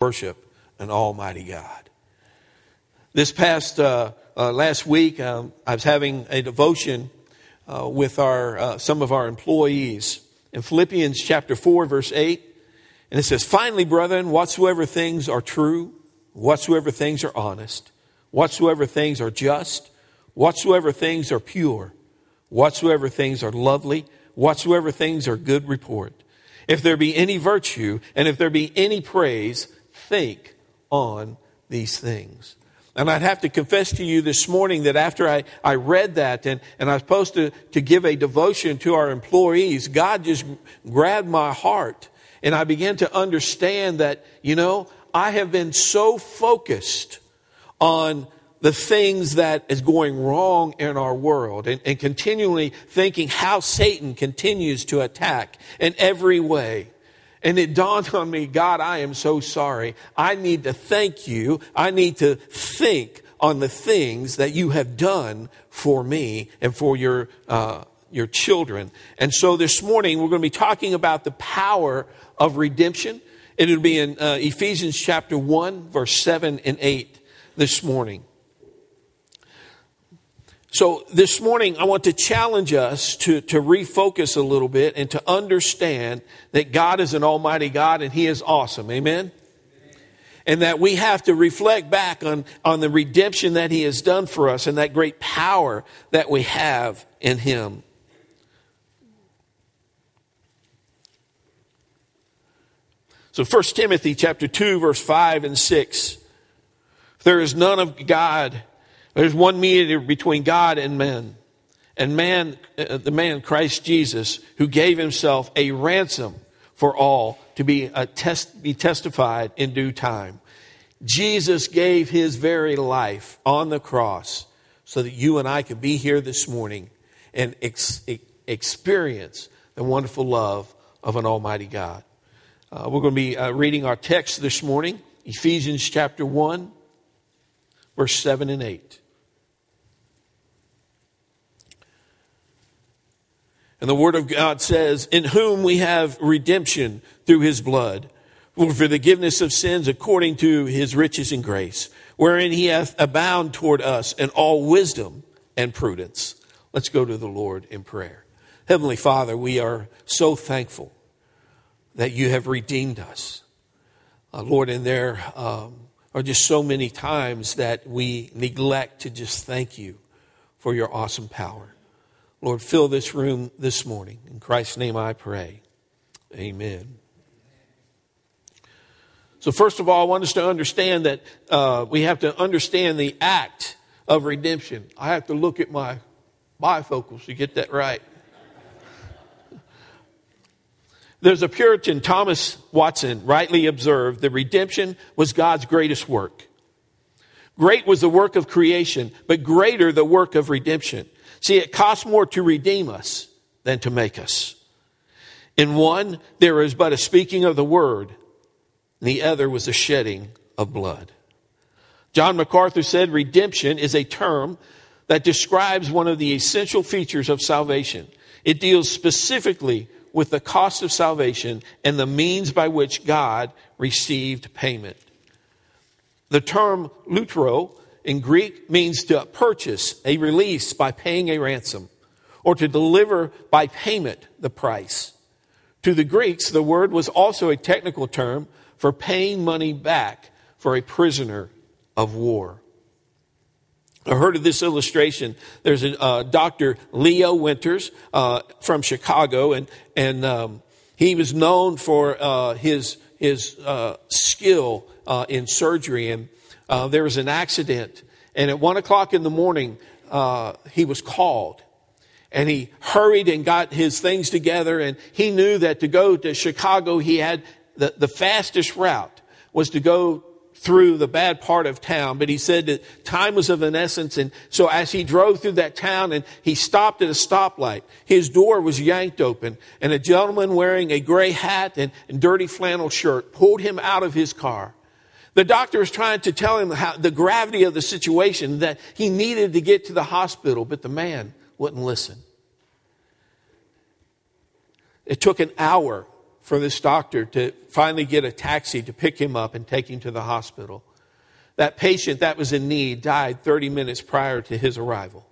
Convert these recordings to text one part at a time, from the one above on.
worship an almighty God. This past uh, uh, last week, um, I was having a devotion uh, with our uh, some of our employees in Philippians chapter four, verse eight, and it says, "Finally, brethren, whatsoever things are true, whatsoever things are honest, whatsoever things are just, whatsoever things are pure, whatsoever things are lovely, whatsoever things are good report." If there be any virtue and if there be any praise, think on these things. And I'd have to confess to you this morning that after I, I read that and, and I was supposed to, to give a devotion to our employees, God just grabbed my heart. And I began to understand that, you know, I have been so focused on the things that is going wrong in our world and, and continually thinking how Satan continues to attack in every way. And it dawned on me, God, I am so sorry. I need to thank you. I need to think on the things that you have done for me and for your, uh, your children. And so this morning we're going to be talking about the power of redemption. It'll be in uh, Ephesians chapter 1, verse 7 and 8 this morning. So this morning, I want to challenge us to, to refocus a little bit and to understand that God is an almighty God and He is awesome. Amen? And that we have to reflect back on, on the redemption that He has done for us and that great power that we have in Him. So 1 Timothy chapter 2, verse 5 and 6. There is none of God there's one mediator between God and men, and man, uh, the man Christ Jesus, who gave himself a ransom for all to be, a test, be testified in due time. Jesus gave his very life on the cross so that you and I could be here this morning and ex- experience the wonderful love of an Almighty God. Uh, we're going to be uh, reading our text this morning, Ephesians chapter 1, verse 7 and 8. And the Word of God says, In whom we have redemption through his blood, for the forgiveness of sins according to his riches and grace, wherein he hath abound toward us in all wisdom and prudence. Let's go to the Lord in prayer. Heavenly Father, we are so thankful that you have redeemed us. Uh, Lord, and there um, are just so many times that we neglect to just thank you for your awesome power. Lord, fill this room this morning. In Christ's name I pray. Amen. So, first of all, I want us to understand that uh, we have to understand the act of redemption. I have to look at my bifocals to get that right. There's a Puritan, Thomas Watson, rightly observed that redemption was God's greatest work. Great was the work of creation, but greater the work of redemption. See, it costs more to redeem us than to make us. In one, there is but a speaking of the word, and the other was a shedding of blood. John MacArthur said redemption is a term that describes one of the essential features of salvation. It deals specifically with the cost of salvation and the means by which God received payment. The term lutroo in Greek means to purchase a release by paying a ransom or to deliver by payment the price. To the Greeks, the word was also a technical term for paying money back for a prisoner of war. I heard of this illustration. There's a uh, Dr. Leo Winters uh, from Chicago, and and um, he was known for uh, his his uh, skill uh, in surgery. And uh, there was an accident, and at one o'clock in the morning, uh, he was called. And he hurried and got his things together, and he knew that to go to Chicago, he had the, the fastest route was to go through the bad part of town, but he said that time was of an essence. And so as he drove through that town and he stopped at a stoplight, his door was yanked open and a gentleman wearing a gray hat and, and dirty flannel shirt pulled him out of his car. The doctor was trying to tell him how, the gravity of the situation, that he needed to get to the hospital, but the man wouldn't listen. It took an hour for this doctor to finally get a taxi to pick him up and take him to the hospital. That patient that was in need died 30 minutes prior to his arrival.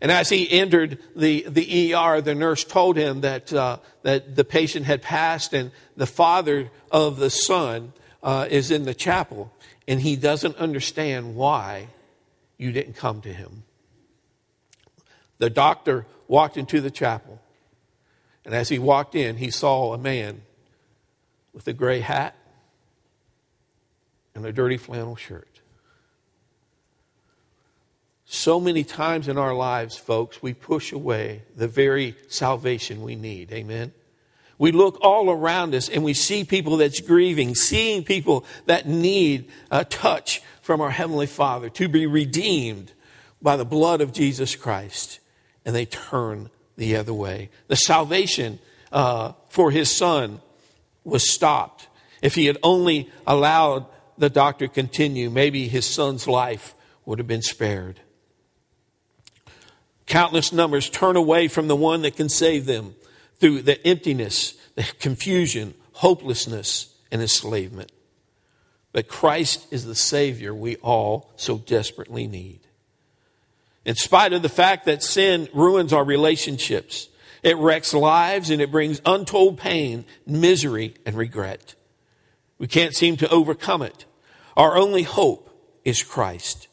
And as he entered the, the ER, the nurse told him that, uh, that the patient had passed and the father of the son uh, is in the chapel and he doesn't understand why you didn't come to him. The doctor walked into the chapel, and as he walked in, he saw a man with a gray hat and a dirty flannel shirt. So many times in our lives, folks, we push away the very salvation we need. Amen. We look all around us and we see people that's grieving, seeing people that need a touch from our Heavenly Father to be redeemed by the blood of Jesus Christ, and they turn the other way. The salvation uh, for his son was stopped. If he had only allowed the doctor to continue, maybe his son's life would have been spared. Countless numbers turn away from the one that can save them through the emptiness, the confusion, hopelessness, and enslavement. But Christ is the Savior we all so desperately need. In spite of the fact that sin ruins our relationships, it wrecks lives and it brings untold pain, misery, and regret. We can't seem to overcome it. Our only hope is Christ,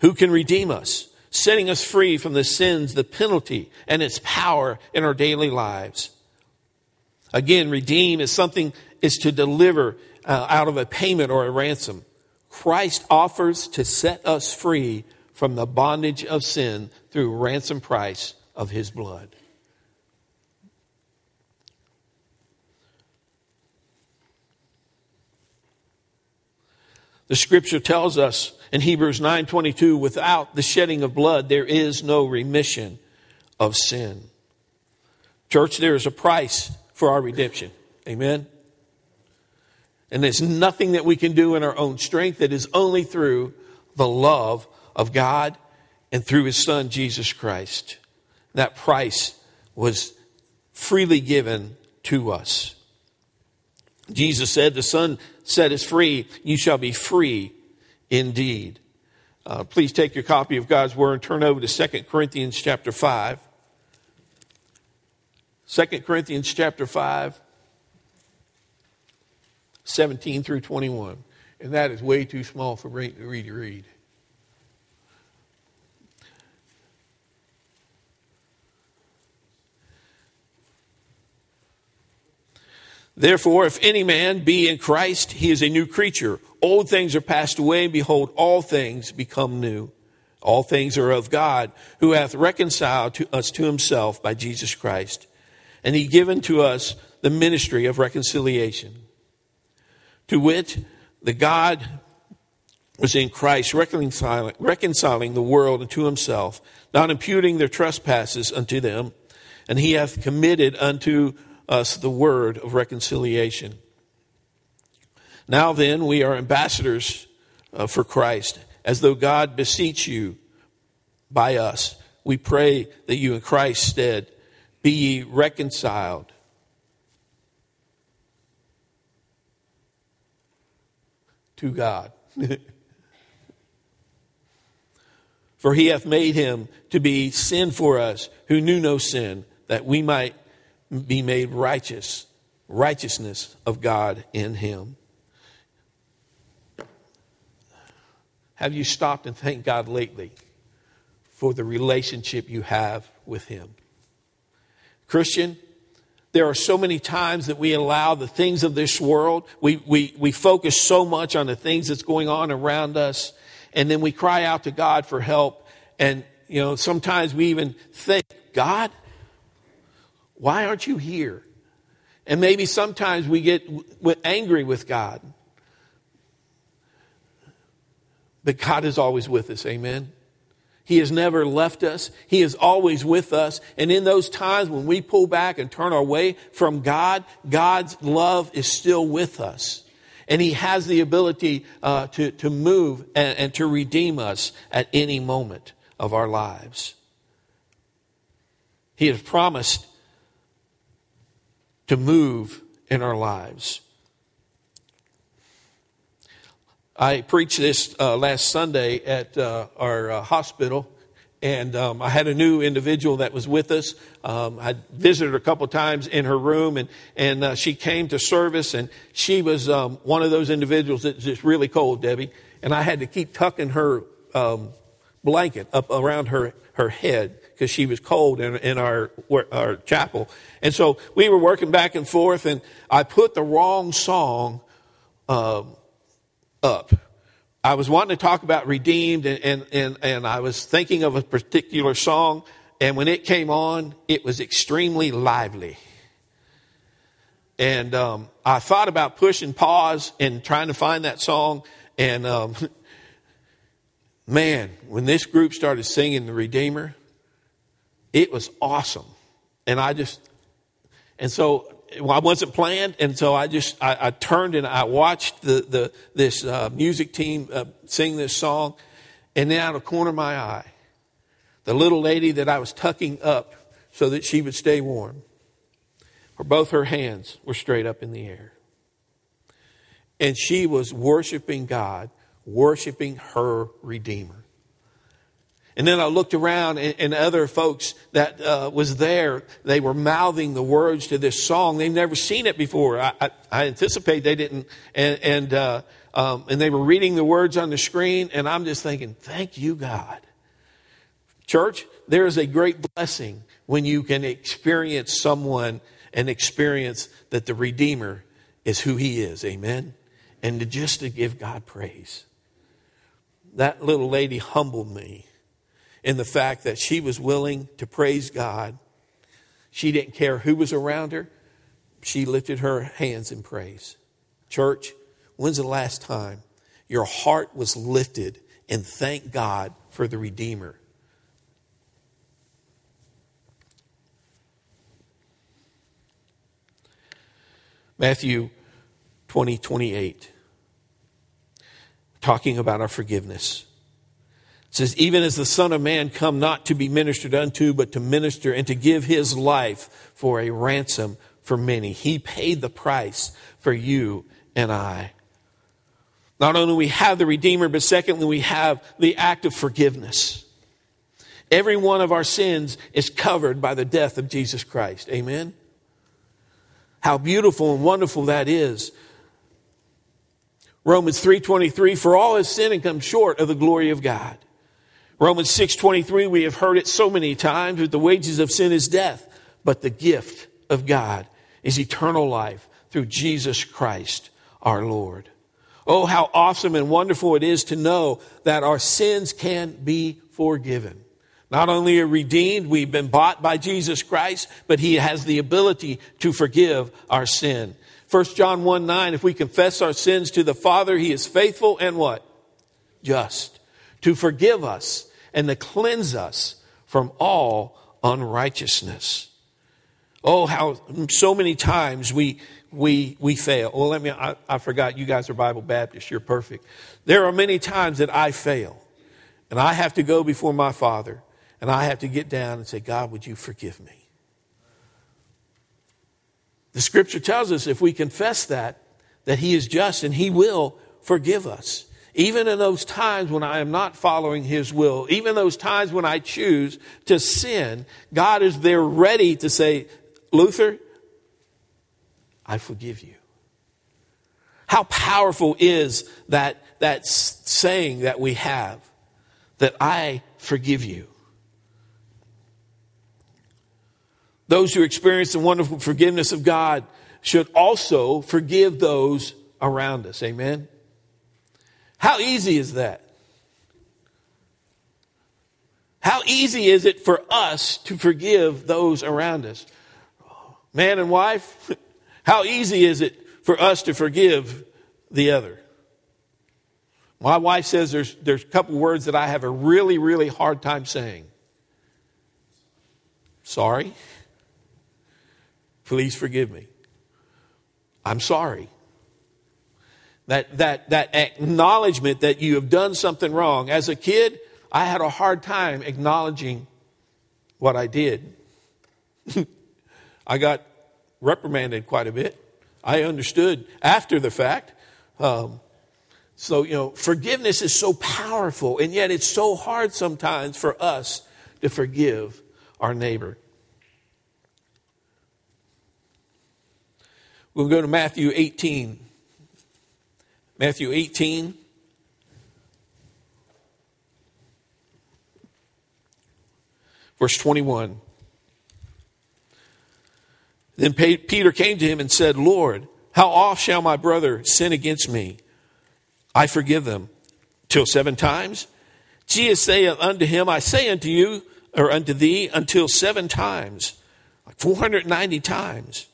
who can redeem us setting us free from the sins, the penalty, and its power in our daily lives. Again, redeem is something is to deliver uh, out of a payment or a ransom. Christ offers to set us free from the bondage of sin through ransom price of his blood. The scripture tells us in Hebrews 9:22 without the shedding of blood there is no remission of sin. Church there is a price for our redemption. Amen. And there's nothing that we can do in our own strength. It is only through the love of God and through his son Jesus Christ. That price was freely given to us. Jesus said, The Son set us free, you shall be free indeed. Uh, please take your copy of God's Word and turn over to 2 Corinthians chapter 5. 2 Corinthians chapter 5, 17 through 21. And that is way too small for me to read to read. Therefore, if any man be in Christ, he is a new creature. Old things are passed away, and behold, all things become new. All things are of God, who hath reconciled to us to himself by Jesus Christ, and he given to us the ministry of reconciliation. To wit, the God was in Christ reconciling, reconciling the world unto himself, not imputing their trespasses unto them, and he hath committed unto us the word of reconciliation. Now then, we are ambassadors uh, for Christ, as though God beseech you by us. We pray that you in Christ's stead be ye reconciled. To God. for he hath made him to be sin for us who knew no sin, that we might be made righteous, righteousness of God in him. Have you stopped and thanked God lately for the relationship you have with him? Christian, there are so many times that we allow the things of this world, we, we, we focus so much on the things that's going on around us, and then we cry out to God for help. And, you know, sometimes we even think, God, why aren't you here? And maybe sometimes we get angry with God. But God is always with us. Amen. He has never left us. He is always with us. And in those times when we pull back and turn our way from God, God's love is still with us. And He has the ability uh, to, to move and, and to redeem us at any moment of our lives. He has promised to move in our lives. I preached this uh, last Sunday at uh, our uh, hospital, and um, I had a new individual that was with us. Um, I visited her a couple times in her room, and and uh, she came to service, and she was um, one of those individuals that's just really cold, Debbie, and I had to keep tucking her um, blanket up around her her head because she was cold in, in our our chapel, and so we were working back and forth, and I put the wrong song. Um, up. I was wanting to talk about redeemed, and, and, and, and I was thinking of a particular song, and when it came on, it was extremely lively. And um, I thought about pushing pause and trying to find that song, and um, man, when this group started singing the Redeemer, it was awesome. And I just, and so well, I wasn't planned, and so I just I, I turned and I watched the, the this uh, music team uh, sing this song, and then out of the corner of my eye, the little lady that I was tucking up so that she would stay warm, for both her hands were straight up in the air, and she was worshiping God, worshiping her Redeemer. And then I looked around and, and other folks that uh, was there, they were mouthing the words to this song. They've never seen it before. I, I, I anticipate they didn't. And, and, uh, um, and they were reading the words on the screen. And I'm just thinking, thank you, God. Church, there is a great blessing when you can experience someone and experience that the Redeemer is who he is. Amen. And to just to give God praise. That little lady humbled me in the fact that she was willing to praise God. She didn't care who was around her. She lifted her hands in praise. Church, when's the last time your heart was lifted and thank God for the Redeemer? Matthew 20, 28, talking about our forgiveness. It says, even as the Son of Man come not to be ministered unto, but to minister and to give his life for a ransom for many. He paid the price for you and I. Not only we have the Redeemer, but secondly, we have the act of forgiveness. Every one of our sins is covered by the death of Jesus Christ. Amen? How beautiful and wonderful that is. Romans 3.23, for all has sinned and come short of the glory of God. Romans 6:23 we have heard it so many times that the wages of sin is death, but the gift of God is eternal life through Jesus Christ our Lord. Oh how awesome and wonderful it is to know that our sins can be forgiven. Not only are redeemed, we've been bought by Jesus Christ, but he has the ability to forgive our sin. 1 John 1 9, if we confess our sins to the Father, he is faithful and what? Just. To forgive us and to cleanse us from all unrighteousness. Oh, how so many times we we we fail. Well, let me. I, I forgot. You guys are Bible Baptists. You're perfect. There are many times that I fail, and I have to go before my Father, and I have to get down and say, God, would you forgive me? The Scripture tells us if we confess that, that He is just and He will forgive us. Even in those times when I am not following His will, even those times when I choose to sin, God is there ready to say, Luther, I forgive you. How powerful is that, that saying that we have that I forgive you? Those who experience the wonderful forgiveness of God should also forgive those around us. Amen. How easy is that? How easy is it for us to forgive those around us? Man and wife, how easy is it for us to forgive the other? My wife says there's, there's a couple words that I have a really, really hard time saying. Sorry. Please forgive me. I'm sorry. That, that, that acknowledgement that you have done something wrong. As a kid, I had a hard time acknowledging what I did. I got reprimanded quite a bit. I understood after the fact. Um, so, you know, forgiveness is so powerful, and yet it's so hard sometimes for us to forgive our neighbor. We'll go to Matthew 18. Matthew 18. Verse 21. Then Peter came to him and said, Lord, how oft shall my brother sin against me? I forgive them. Till seven times? Jesus saith unto him, I say unto you, or unto thee, until seven times, like 490 times.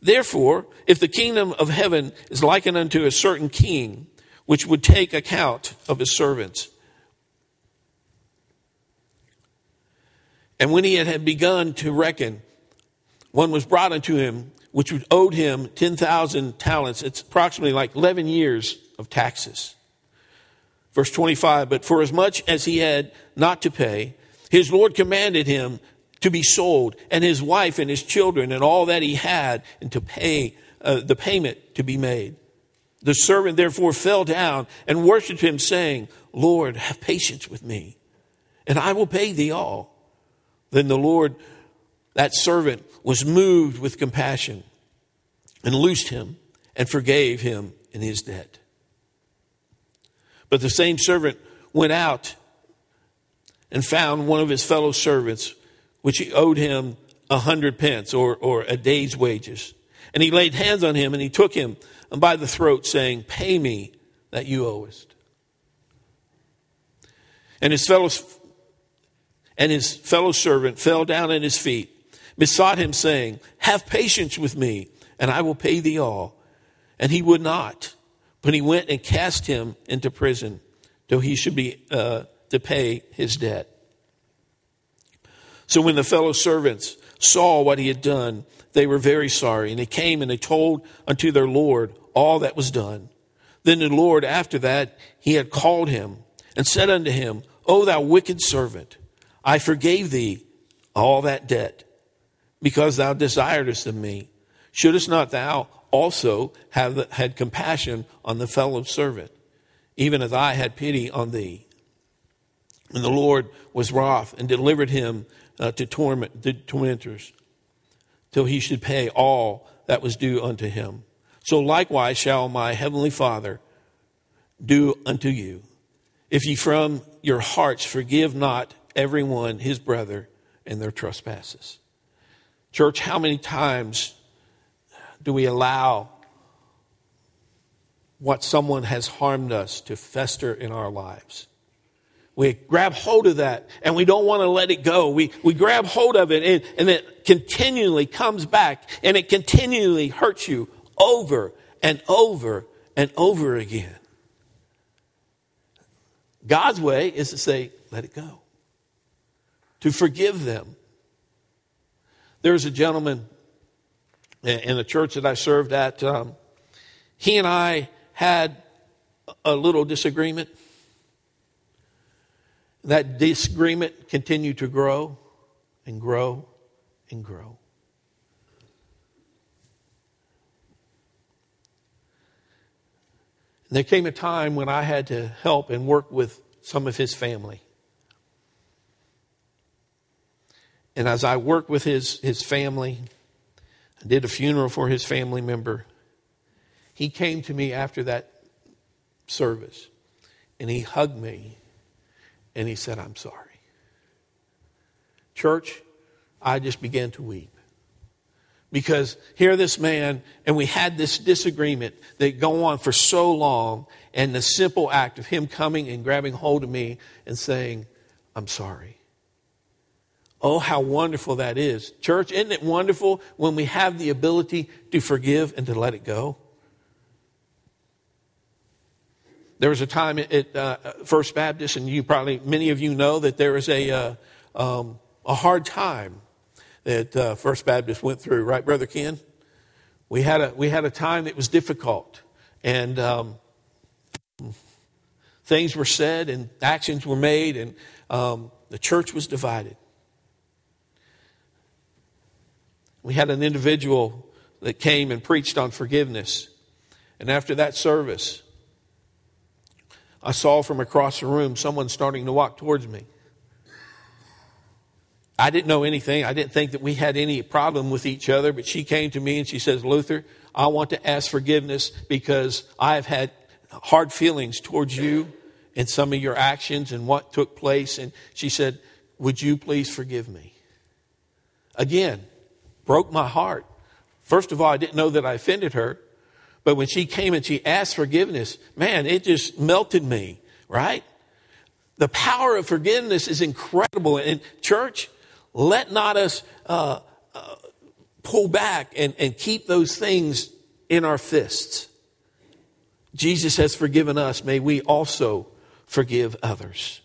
Therefore, if the kingdom of heaven is likened unto a certain king, which would take account of his servants, and when he had begun to reckon, one was brought unto him, which owed him 10,000 talents. It's approximately like 11 years of taxes. Verse 25, but for as much as he had not to pay, his Lord commanded him to be sold, and his wife and his children and all that he had, and to pay uh, the payment to be made. The servant therefore fell down and worshipped him, saying, Lord, have patience with me, and I will pay thee all. Then the Lord, that servant, was moved with compassion and loosed him and forgave him in his debt. But the same servant went out and found one of his fellow servants which he owed him a hundred pence or, or a day's wages. And he laid hands on him and he took him by the throat, saying, Pay me that you owest. And his fellow, and his fellow servant fell down at his feet, besought him, saying, Have patience with me, and I will pay thee all. And he would not. But he went and cast him into prison, till he should be uh, to pay his debt. So when the fellow servants saw what he had done, they were very sorry, and they came and they told unto their Lord all that was done. Then the Lord, after that, he had called him and said unto him, O thou wicked servant, I forgave thee all that debt, because thou desiredest of me. Shouldest not thou also have had compassion on the fellow servant, even as I had pity on thee? And the Lord was wroth and delivered him uh, to torment the tormentors till he should pay all that was due unto him. So likewise shall my heavenly Father do unto you, if ye from your hearts forgive not everyone his brother and their trespasses. Church, how many times do we allow what someone has harmed us to fester in our lives? We grab hold of that and we don't want to let it go. We, we grab hold of it and, and it continually comes back and it continually hurts you over and over and over again. God's way is to say, let it go, to forgive them. There was a gentleman in the church that I served at. Um, he and I had a little disagreement. That disagreement continued to grow and grow and grow. And there came a time when I had to help and work with some of his family. And as I worked with his, his family, I did a funeral for his family member. He came to me after that service and he hugged me and he said, I'm sorry. Church, I just began to weep. Because here this man, and we had this disagreement that go on for so long, and the simple act of him coming and grabbing hold of me and saying, I'm sorry. Oh, how wonderful that is. Church, isn't it wonderful when we have the ability to forgive and to let it go? There was a time at uh, First Baptist, and you probably, many of you know that there was a, uh, um, a hard time that uh, First Baptist went through, right, Brother Ken? We had a, we had a time that was difficult, and um, things were said, and actions were made, and um, the church was divided. we had an individual that came and preached on forgiveness. And after that service, I saw from across the room someone starting to walk towards me. I didn't know anything. I didn't think that we had any problem with each other, but she came to me and she says, Luther, I want to ask forgiveness because I have had hard feelings towards you and some of your actions and what took place. And she said, Would you please forgive me? Again, broke my heart. First of all, I didn't know that I offended her. But when she came and she asked forgiveness, man, it just melted me, right? The power of forgiveness is incredible. And church, let not us uh, uh, pull back and, and keep those things in our fists. Jesus has forgiven us. May we also forgive others.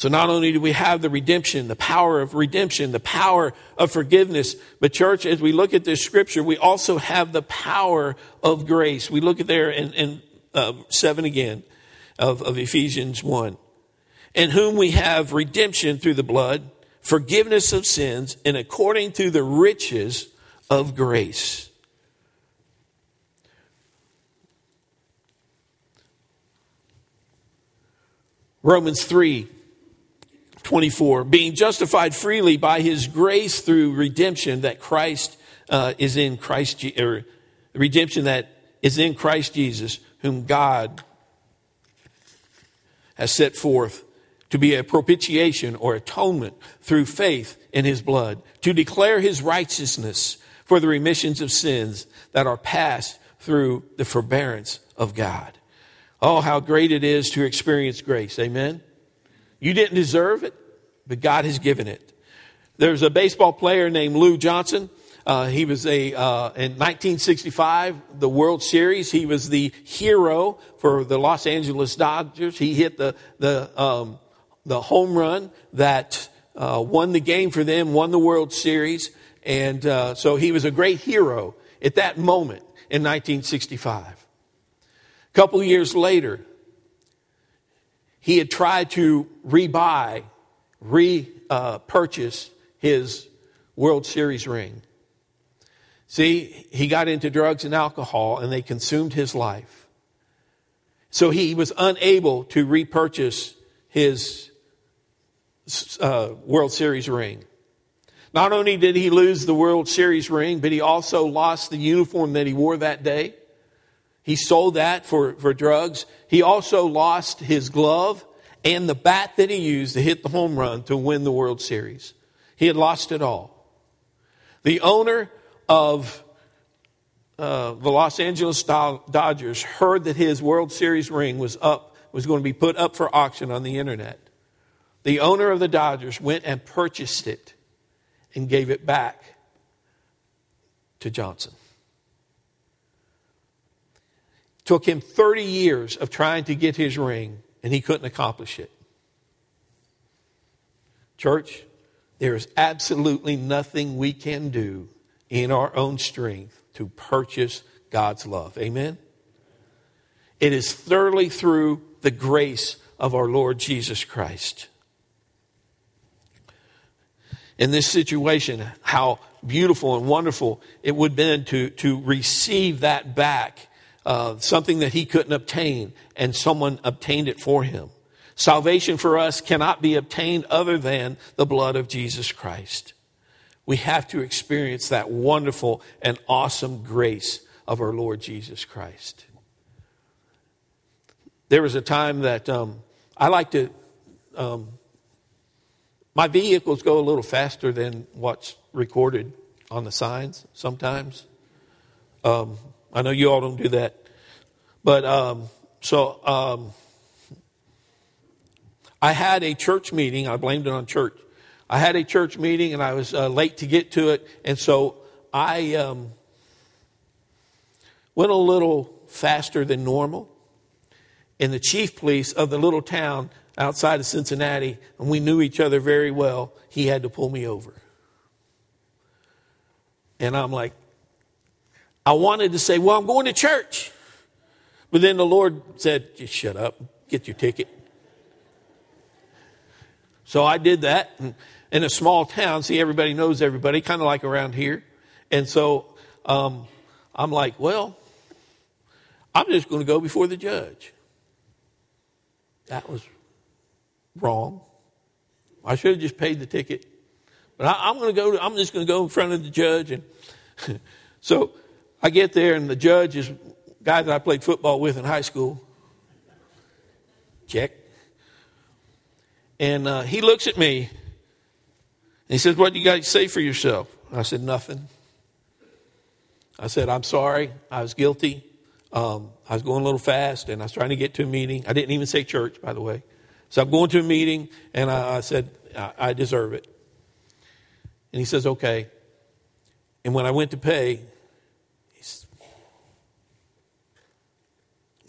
So not only do we have the redemption, the power of redemption, the power of forgiveness, but church, as we look at this scripture, we also have the power of grace. We look at there in, in uh, 7 again of, of Ephesians 1. In whom we have redemption through the blood, forgiveness of sins, and according to the riches of grace. Romans 3 24, being justified freely by his grace through redemption that Christ uh, is in Christ, or redemption that is in Christ Jesus, whom God has set forth to be a propitiation or atonement through faith in his blood, to declare his righteousness for the remissions of sins that are passed through the forbearance of God. Oh, how great it is to experience grace. Amen. You didn't deserve it, but God has given it. There's a baseball player named Lou Johnson. Uh, he was a uh, in 1965 the World Series. He was the hero for the Los Angeles Dodgers. He hit the the um, the home run that uh, won the game for them, won the World Series, and uh, so he was a great hero at that moment in 1965. A couple years later, he had tried to rebuy, repurchase uh, his World Series ring. See, he got into drugs and alcohol and they consumed his life. So he was unable to repurchase his uh, World Series ring. Not only did he lose the World Series ring, but he also lost the uniform that he wore that day. He sold that for, for drugs. He also lost his glove and the bat that he used to hit the home run to win the World Series. He had lost it all. The owner of uh, the Los Angeles Dodgers heard that his World Series ring was up, was going to be put up for auction on the internet. The owner of the Dodgers went and purchased it and gave it back to Johnson. Took him 30 years of trying to get his ring, and he couldn't accomplish it. Church, there is absolutely nothing we can do in our own strength to purchase God's love. Amen? It is thoroughly through the grace of our Lord Jesus Christ. In this situation, how beautiful and wonderful it would have been to, to receive that back uh, something that he couldn't obtain, and someone obtained it for him. Salvation for us cannot be obtained other than the blood of Jesus Christ. We have to experience that wonderful and awesome grace of our Lord Jesus Christ. There was a time that um, I like to, um, my vehicles go a little faster than what's recorded on the signs sometimes. Um, I know you all don't do that. But um, so um, I had a church meeting. I blamed it on church. I had a church meeting and I was uh, late to get to it. And so I um, went a little faster than normal. And the chief police of the little town outside of Cincinnati, and we knew each other very well, he had to pull me over. And I'm like, I wanted to say, well, I'm going to church. But then the Lord said, just shut up, get your ticket. So I did that. In a small town, see, everybody knows everybody, kind of like around here. And so um, I'm like, well, I'm just going to go before the judge. That was wrong. I should have just paid the ticket. But I, am going to go. I'm just going to go in front of the judge, and so I get there, and the judge is guy that I played football with in high school. Check. And uh, he looks at me, and he says, "What do you guys say for yourself?" I said, "Nothing." I said, "I'm sorry. I was guilty. Um, I was going a little fast, and I was trying to get to a meeting. I didn't even say church, by the way. So I'm going to a meeting, and I, I said, I, I deserve it." And he says, okay. And when I went to pay,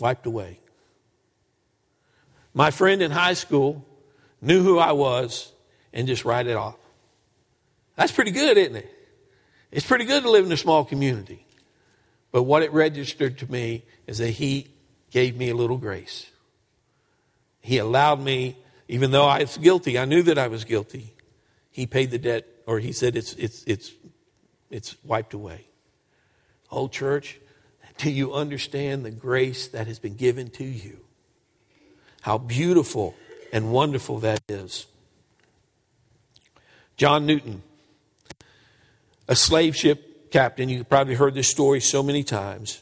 wiped away. My friend in high school knew who I was and just write it off. That's pretty good, isn't it? It's pretty good to live in a small community. But what it registered to me is that he gave me a little grace. He allowed me, even though I was guilty, I knew that I was guilty. He paid the debt or he said it's, it's, it's, it's wiped away. Oh, church, do you understand the grace that has been given to you? How beautiful and wonderful that is. John Newton, a slave ship captain, you probably heard this story so many times.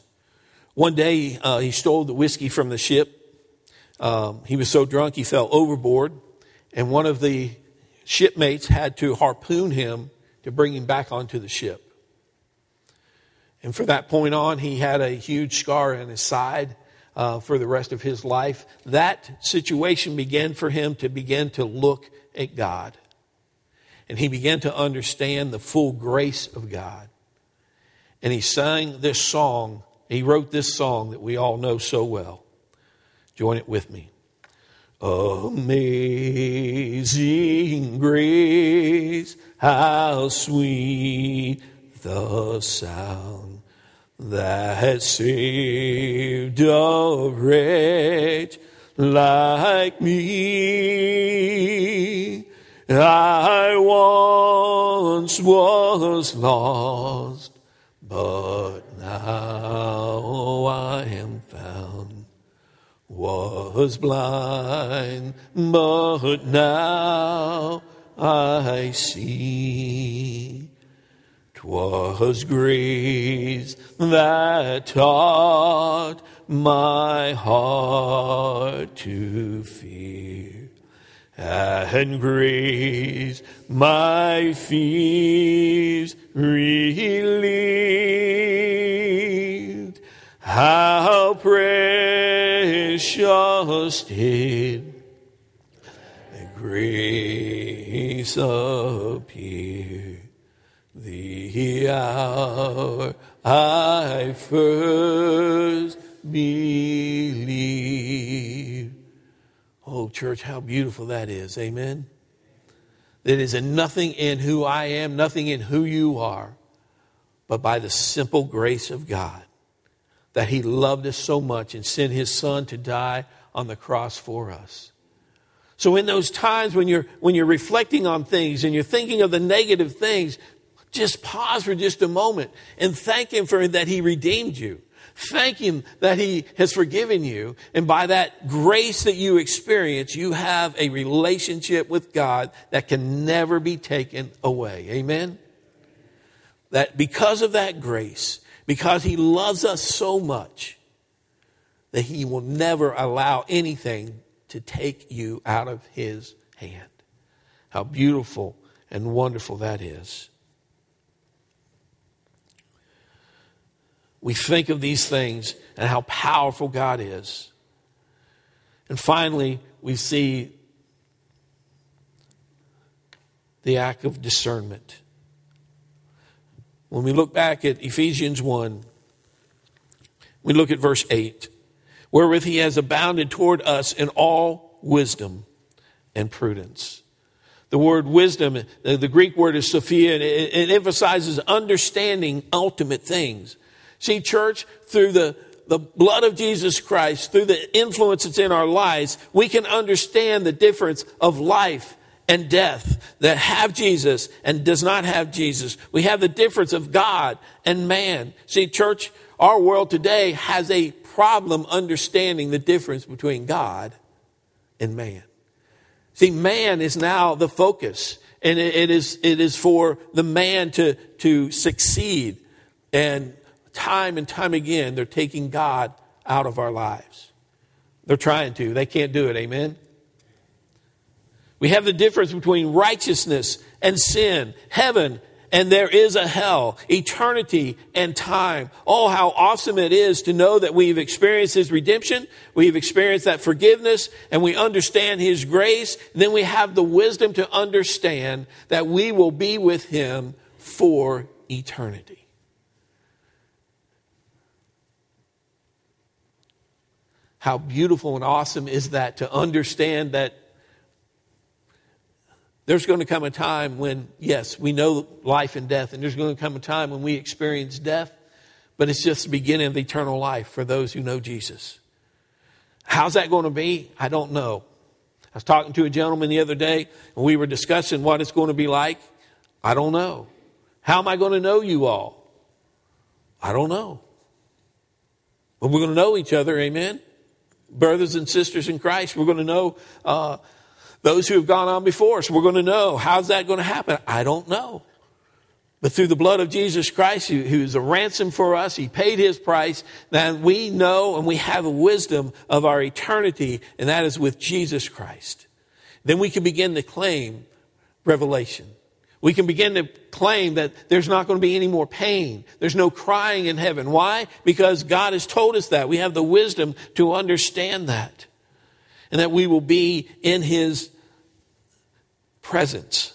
One day uh, he stole the whiskey from the ship. Um, he was so drunk he fell overboard, and one of the shipmates had to harpoon him to bring him back onto the ship. And from that point on, he had a huge scar on his side uh, for the rest of his life. That situation began for him to begin to look at God. And he began to understand the full grace of God. And he sang this song. He wrote this song that we all know so well. Join it with me. Amazing grace, how sweet the sound that saved a wretch like me. I once was lost, but now I am found was blind, but now I see. 'Twas grace that taught my heart to fear, and grace my fears relieved. How precious did the grace appear the hour I first believe. Oh, church, how beautiful that is. Amen. That is nothing in who I am, nothing in who you are, but by the simple grace of God that he loved us so much and sent his son to die on the cross for us. So in those times when you're when you're reflecting on things and you're thinking of the negative things, just pause for just a moment and thank him for that he redeemed you. Thank him that he has forgiven you. And by that grace that you experience, you have a relationship with God that can never be taken away. Amen? That because of that grace, because he loves us so much that he will never allow anything to take you out of his hand. How beautiful and wonderful that is. We think of these things and how powerful God is. And finally, we see the act of discernment. When we look back at Ephesians 1, we look at verse 8, wherewith he has abounded toward us in all wisdom and prudence. The word wisdom, the Greek word is Sophia, and it emphasizes understanding ultimate things. See, church, through the, the blood of Jesus Christ, through the influence that's in our lives, we can understand the difference of life and death, that have Jesus and does not have Jesus. We have the difference of God and man. See, church, our world today has a problem understanding the difference between God and man. See, man is now the focus, and it is, it is for the man to, to succeed. And time and time again, they're taking God out of our lives. They're trying to, they can't do it. Amen? We have the difference between righteousness and sin, heaven and there is a hell, eternity and time. Oh, how awesome it is to know that we've experienced His redemption, we've experienced that forgiveness, and we understand His grace. Then we have the wisdom to understand that we will be with Him for eternity. How beautiful and awesome is that to understand that there's going to come a time when, yes, we know life and death, and there's going to come a time when we experience death, but it's just the beginning of eternal life for those who know Jesus. How's that going to be? I don't know. I was talking to a gentleman the other day, and we were discussing what it's going to be like. I don't know. How am I going to know you all? I don't know. But we're going to know each other, amen? Brothers and sisters in Christ, we're going to know. Uh, those who have gone on before us. We're going to know. How's that going to happen? I don't know. But through the blood of Jesus Christ, who, who's a ransom for us, He paid His price, then we know and we have a wisdom of our eternity, and that is with Jesus Christ. Then we can begin to claim revelation. We can begin to claim that there's not going to be any more pain. There's no crying in heaven. Why? Because God has told us that. We have the wisdom to understand that and that we will be in his presence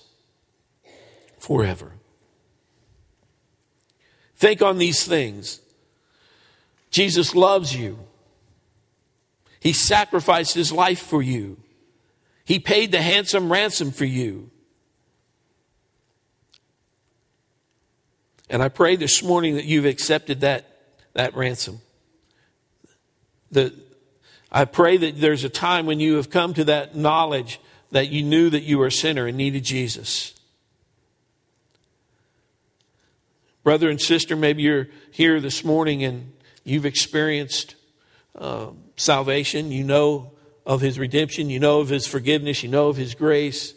forever. Think on these things. Jesus loves you. He sacrificed his life for you. He paid the handsome ransom for you. And I pray this morning that you've accepted that, that ransom. The, I pray that there's a time when you have come to that knowledge that you knew that you were a sinner and needed Jesus. Brother and sister, maybe you're here this morning and you've experienced uh, salvation. You know of his redemption. You know of his forgiveness. You know of his grace.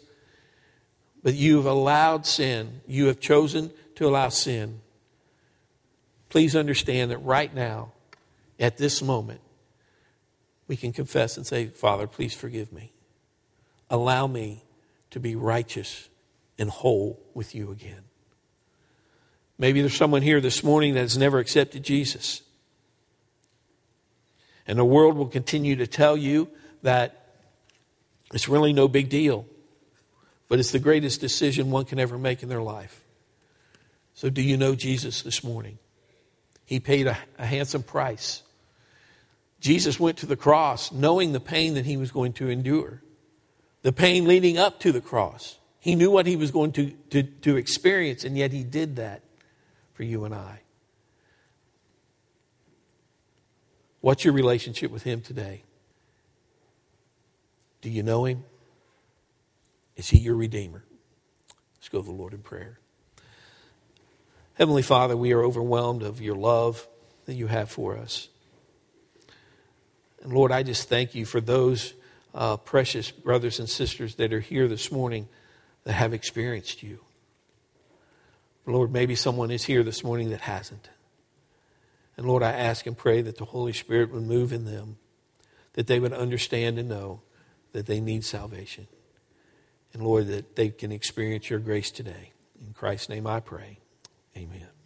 But you've allowed sin. You have chosen to allow sin. Please understand that right now, at this moment, we can confess and say, Father, please forgive me. Allow me to be righteous and whole with you again. Maybe there's someone here this morning that has never accepted Jesus. And the world will continue to tell you that it's really no big deal, but it's the greatest decision one can ever make in their life. So, do you know Jesus this morning? He paid a, a handsome price Jesus went to the cross knowing the pain that he was going to endure, the pain leading up to the cross. He knew what he was going to, to, to experience, and yet he did that for you and I. What's your relationship with him today? Do you know him? Is he your Redeemer? Let's go to the Lord in prayer. Heavenly Father, we are overwhelmed of your love that you have for us. And Lord, I just thank you for those uh, precious brothers and sisters that are here this morning that have experienced you. Lord, maybe someone is here this morning that hasn't. And Lord, I ask and pray that the Holy Spirit would move in them, that they would understand and know that they need salvation. And Lord, that they can experience your grace today. In Christ's name I pray. Amen.